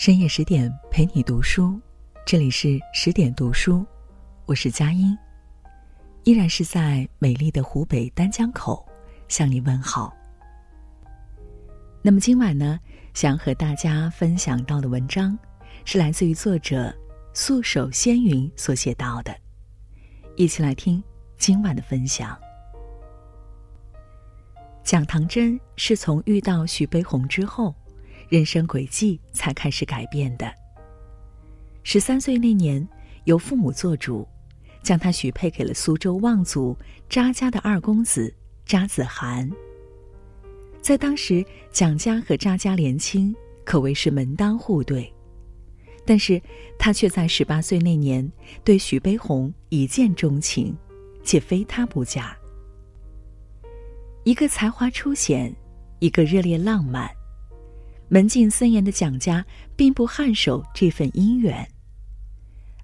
深夜十点陪你读书，这里是十点读书，我是佳音，依然是在美丽的湖北丹江口向你问好。那么今晚呢，想和大家分享到的文章，是来自于作者素手仙云所写到的，一起来听今晚的分享。蒋唐真是从遇到徐悲鸿之后。人生轨迹才开始改变的。十三岁那年，由父母做主，将他许配给了苏州望族查家的二公子查子涵。在当时，蒋家和查家联亲，可谓是门当户对。但是他却在十八岁那年对许悲鸿一见钟情，且非他不嫁。一个才华出显，一个热烈浪漫。门禁森严的蒋家并不颔首这份姻缘。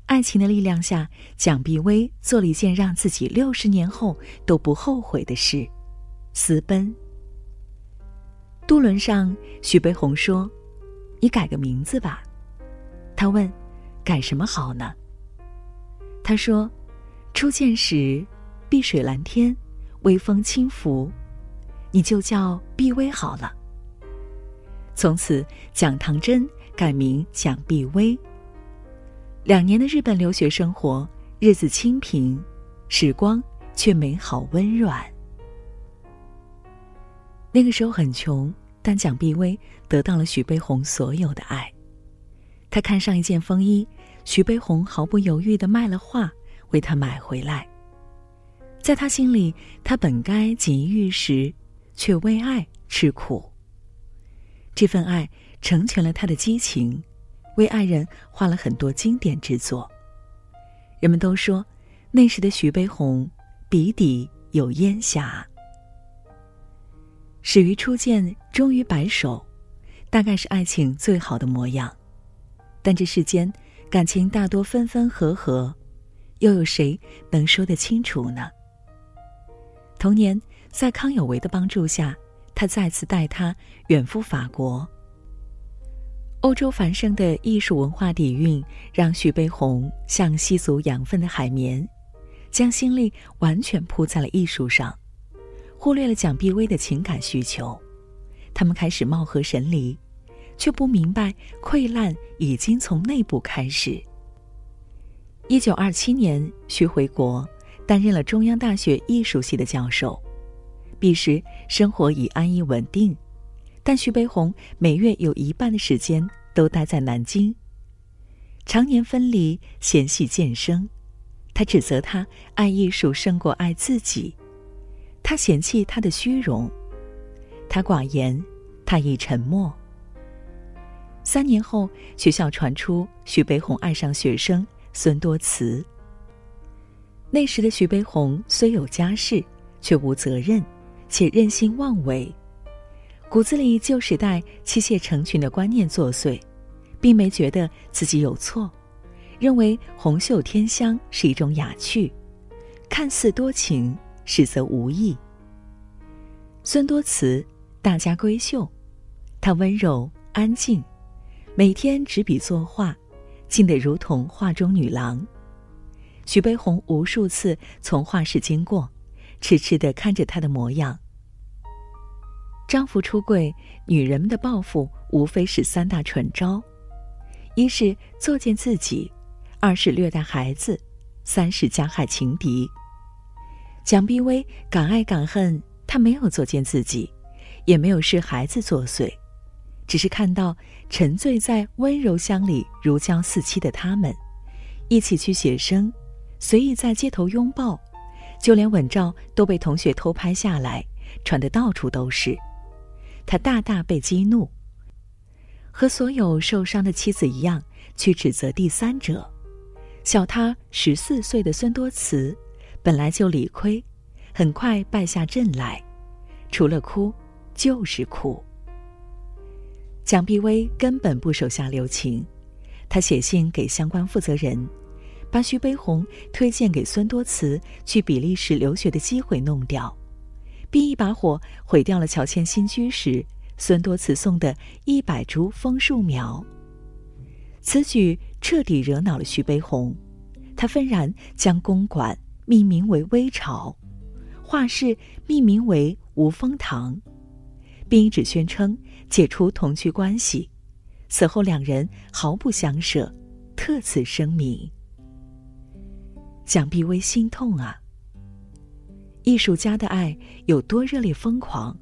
爱情的力量下，蒋碧薇做了一件让自己六十年后都不后悔的事：私奔。渡轮上，许悲鸿说：“你改个名字吧。”他问：“改什么好呢？”他说：“初见时，碧水蓝天，微风轻拂，你就叫碧薇好了。”从此，蒋唐真改名蒋碧薇。两年的日本留学生活，日子清贫，时光却美好温软。那个时候很穷，但蒋碧薇得到了徐悲鸿所有的爱。他看上一件风衣，徐悲鸿毫不犹豫的卖了画，为他买回来。在他心里，他本该锦衣玉食，却为爱吃苦。这份爱成全了他的激情，为爱人画了很多经典之作。人们都说，那时的徐悲鸿笔底有烟霞。始于初见，终于白首，大概是爱情最好的模样。但这世间感情大多分分合合，又有谁能说得清楚呢？同年，在康有为的帮助下。他再次带他远赴法国。欧洲繁盛的艺术文化底蕴，让徐悲鸿像吸足养分的海绵，将心力完全扑在了艺术上，忽略了蒋碧薇的情感需求。他们开始貌合神离，却不明白溃烂已经从内部开始。一九二七年，徐回国，担任了中央大学艺术系的教授。彼时生活已安逸稳定，但徐悲鸿每月有一半的时间都待在南京。常年分离，嫌隙渐生。他指责他爱艺术胜过爱自己，他嫌弃他的虚荣，他寡言，他亦沉默。三年后，学校传出徐悲鸿爱上学生孙多慈。那时的徐悲鸿虽有家室，却无责任。且任性妄为，骨子里旧时代妻妾成群的观念作祟，并没觉得自己有错，认为红袖添香是一种雅趣，看似多情，实则无意。孙多慈，大家闺秀，她温柔安静，每天执笔作画，静得如同画中女郎。徐悲鸿无数次从画室经过。痴痴的看着他的模样。丈夫出柜，女人们的报复无非是三大蠢招：一是作践自己，二是虐待孩子，三是加害情敌。蒋碧薇敢爱敢恨，她没有作践自己，也没有视孩子作祟，只是看到沉醉在温柔乡里如胶似漆的他们，一起去写生，随意在街头拥抱。就连吻照都被同学偷拍下来，传得到处都是。他大大被激怒，和所有受伤的妻子一样，去指责第三者。小他十四岁的孙多慈，本来就理亏，很快败下阵来，除了哭，就是哭。蒋碧薇根本不手下留情，他写信给相关负责人。把徐悲鸿推荐给孙多慈去比利时留学的机会弄掉，并一把火毁掉了乔迁新居时孙多慈送的一百株枫树苗。此举彻底惹恼了徐悲鸿，他愤然将公馆命名为微巢，画室命名为无风堂，并一纸宣称解除同居关系。此后两人毫不相舍，特此声明。蒋碧薇心痛啊！艺术家的爱有多热烈疯狂，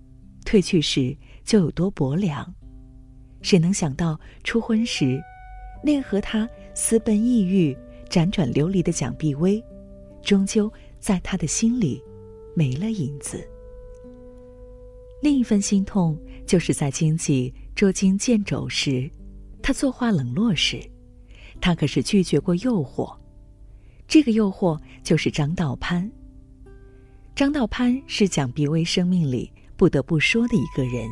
褪去时就有多薄凉。谁能想到初婚时，那个和他私奔异域、辗转流离的蒋碧薇，终究在他的心里没了影子。另一份心痛，就是在经济捉襟见肘时，他作画冷落时，他可是拒绝过诱惑。这个诱惑就是张道攀。张道攀是蒋碧薇生命里不得不说的一个人。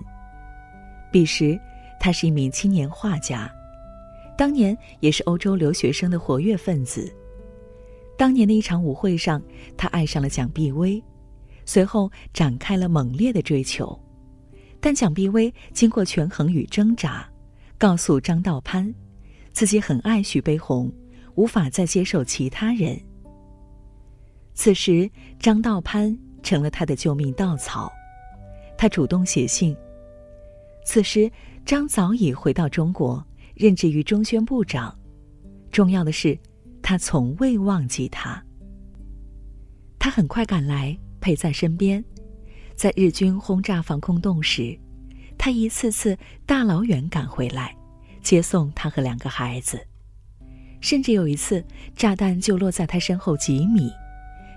彼时，他是一名青年画家，当年也是欧洲留学生的活跃分子。当年的一场舞会上，他爱上了蒋碧薇，随后展开了猛烈的追求。但蒋碧薇经过权衡与挣扎，告诉张道攀，自己很爱徐悲鸿，无法再接受其他人。此时，张道攀成了他的救命稻草。他主动写信。此时，张早已回到中国，任职于中宣部长。重要的是，他从未忘记他。他很快赶来，陪在身边。在日军轰炸防空洞时，他一次次大老远赶回来，接送他和两个孩子。甚至有一次，炸弹就落在他身后几米。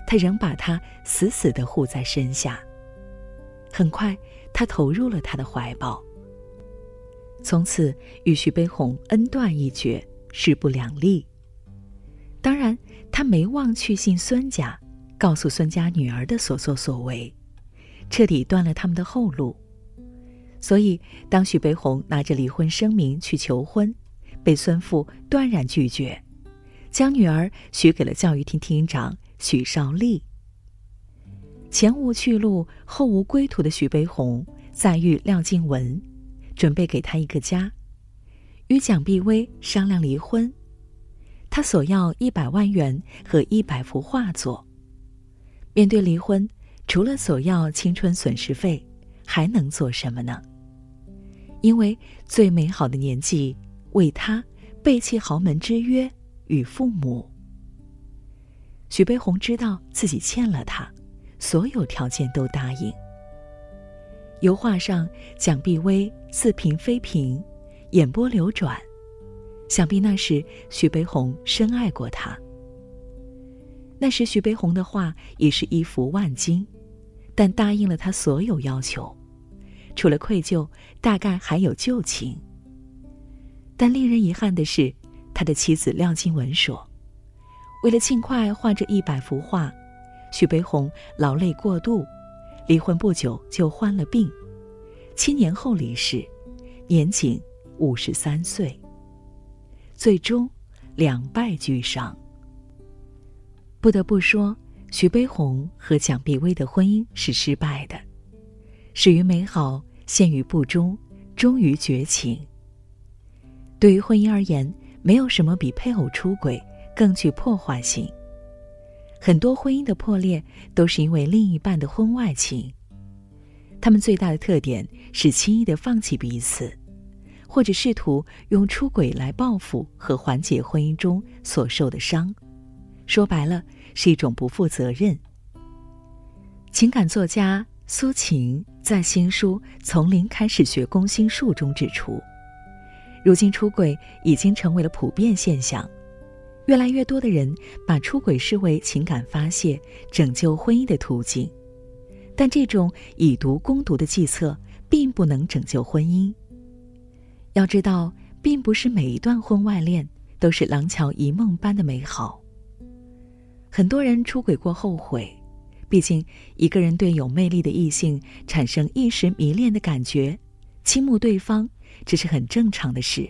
他仍把他死死地护在身下。很快，他投入了他的怀抱。从此与徐悲鸿恩断义绝，势不两立。当然，他没忘去信孙家，告诉孙家女儿的所作所为，彻底断了他们的后路。所以，当徐悲鸿拿着离婚声明去求婚，被孙父断然拒绝，将女儿许给了教育厅厅长。许绍丽。前无去路、后无归途的许悲鸿，再遇廖静文，准备给他一个家，与蒋碧薇商量离婚。他索要一百万元和一百幅画作。面对离婚，除了索要青春损失费，还能做什么呢？因为最美好的年纪，为他背弃豪门之约与父母。许悲鸿知道自己欠了他，所有条件都答应。油画上，蒋碧薇似平非平，眼波流转，想必那时许悲鸿深爱过她。那时许悲鸿的画已是一幅万金，但答应了他所有要求，除了愧疚，大概还有旧情。但令人遗憾的是，他的妻子廖静文说。为了尽快画这一百幅画，徐悲鸿劳累过度，离婚不久就患了病，七年后离世，年仅五十三岁。最终，两败俱伤。不得不说，徐悲鸿和蒋碧薇的婚姻是失败的，始于美好，陷于不忠，终于绝情。对于婚姻而言，没有什么比配偶出轨。更具破坏性。很多婚姻的破裂都是因为另一半的婚外情。他们最大的特点是轻易的放弃彼此，或者试图用出轨来报复和缓解婚姻中所受的伤。说白了，是一种不负责任。情感作家苏秦在新书《从零开始学攻心术》中指出，如今出轨已经成为了普遍现象。越来越多的人把出轨视为情感发泄、拯救婚姻的途径，但这种以毒攻毒的计策并不能拯救婚姻。要知道，并不是每一段婚外恋都是廊桥遗梦般的美好。很多人出轨过后悔，毕竟一个人对有魅力的异性产生一时迷恋的感觉，倾慕对方，这是很正常的事。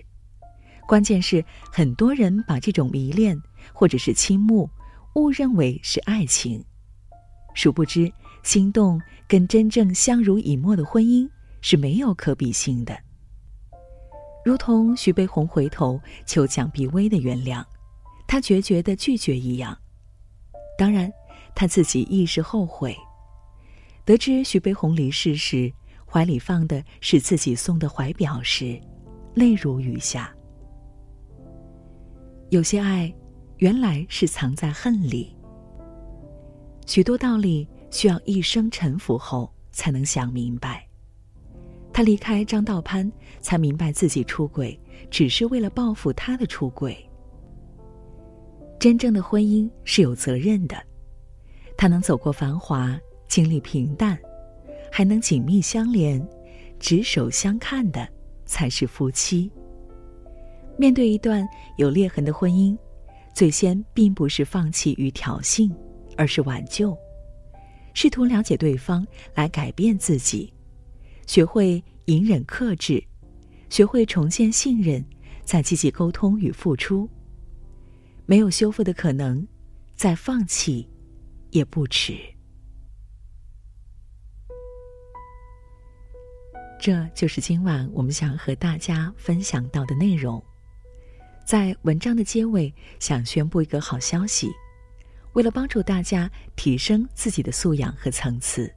关键是，很多人把这种迷恋或者是倾慕误认为是爱情，殊不知，心动跟真正相濡以沫的婚姻是没有可比性的。如同徐悲鸿回头求蒋碧薇的原谅，他决绝的拒绝一样。当然，他自己亦是后悔。得知徐悲鸿离世时，怀里放的是自己送的怀表时，泪如雨下。有些爱，原来是藏在恨里。许多道理需要一生沉浮后才能想明白。他离开张道攀，才明白自己出轨只是为了报复他的出轨。真正的婚姻是有责任的，他能走过繁华，经历平淡，还能紧密相连，执手相看的，才是夫妻。面对一段有裂痕的婚姻，最先并不是放弃与挑衅，而是挽救，试图了解对方来改变自己，学会隐忍克制，学会重建信任，再积极沟通与付出。没有修复的可能，再放弃也不迟。这就是今晚我们想和大家分享到的内容。在文章的结尾，想宣布一个好消息：为了帮助大家提升自己的素养和层次，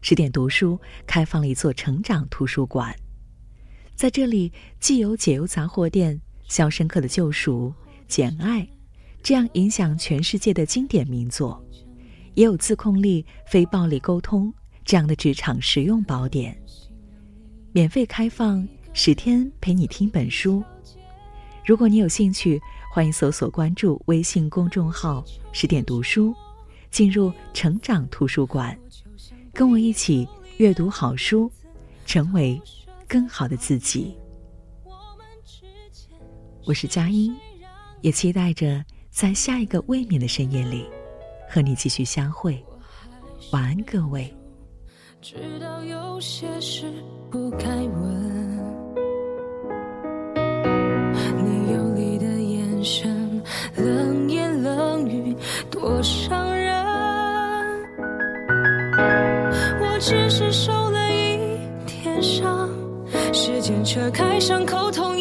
十点读书开放了一座成长图书馆。在这里，既有《解忧杂货店》《肖申克的救赎》《简爱》这样影响全世界的经典名作，也有自控力、非暴力沟通这样的职场实用宝典。免费开放十天，陪你听本书。如果你有兴趣，欢迎搜索关注微信公众号“十点读书”，进入成长图书馆，跟我一起阅读好书，成为更好的自己。我是佳音，也期待着在下一个未眠的深夜里，和你继续相会。晚安，各位。知道有些事不该问。你游离的眼神冷言冷语多伤人，我只是受了一点伤，时间扯开伤口，痛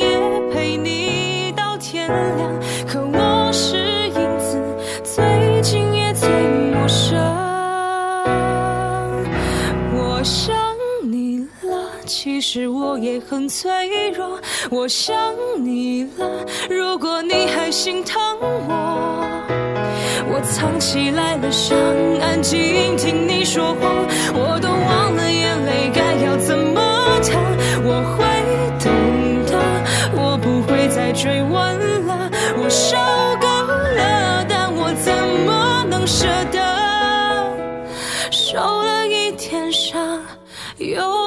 我想你了，其实我也很脆弱。我想你了，如果你还心疼我，我藏起来了伤，安静听你说话，我都忘了眼泪该要怎么淌，我会懂的，我不会再追问又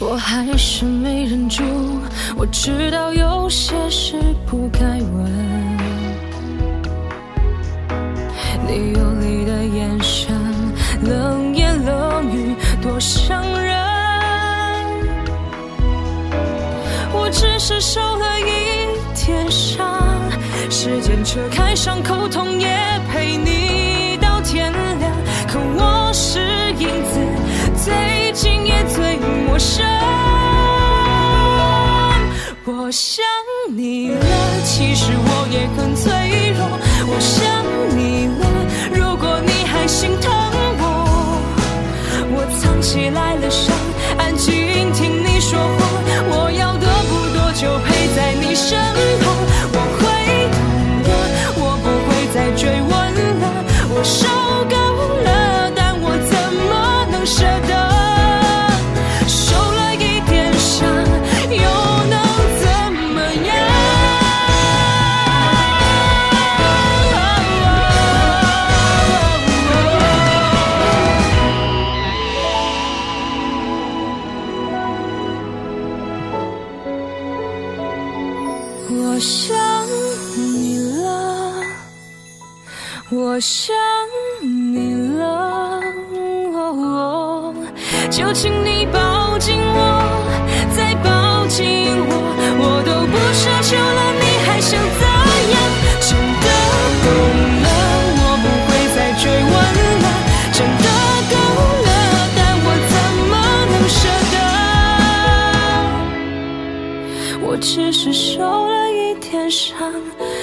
我还是没忍住，我知道有些事不该问。你游离的眼神，冷言冷语多伤人。我只是受了一点伤，时间扯开伤口，痛也陪你最陌生。我想你了，其实我也很脆弱。我想你了，如果你还心疼我，我藏起来了点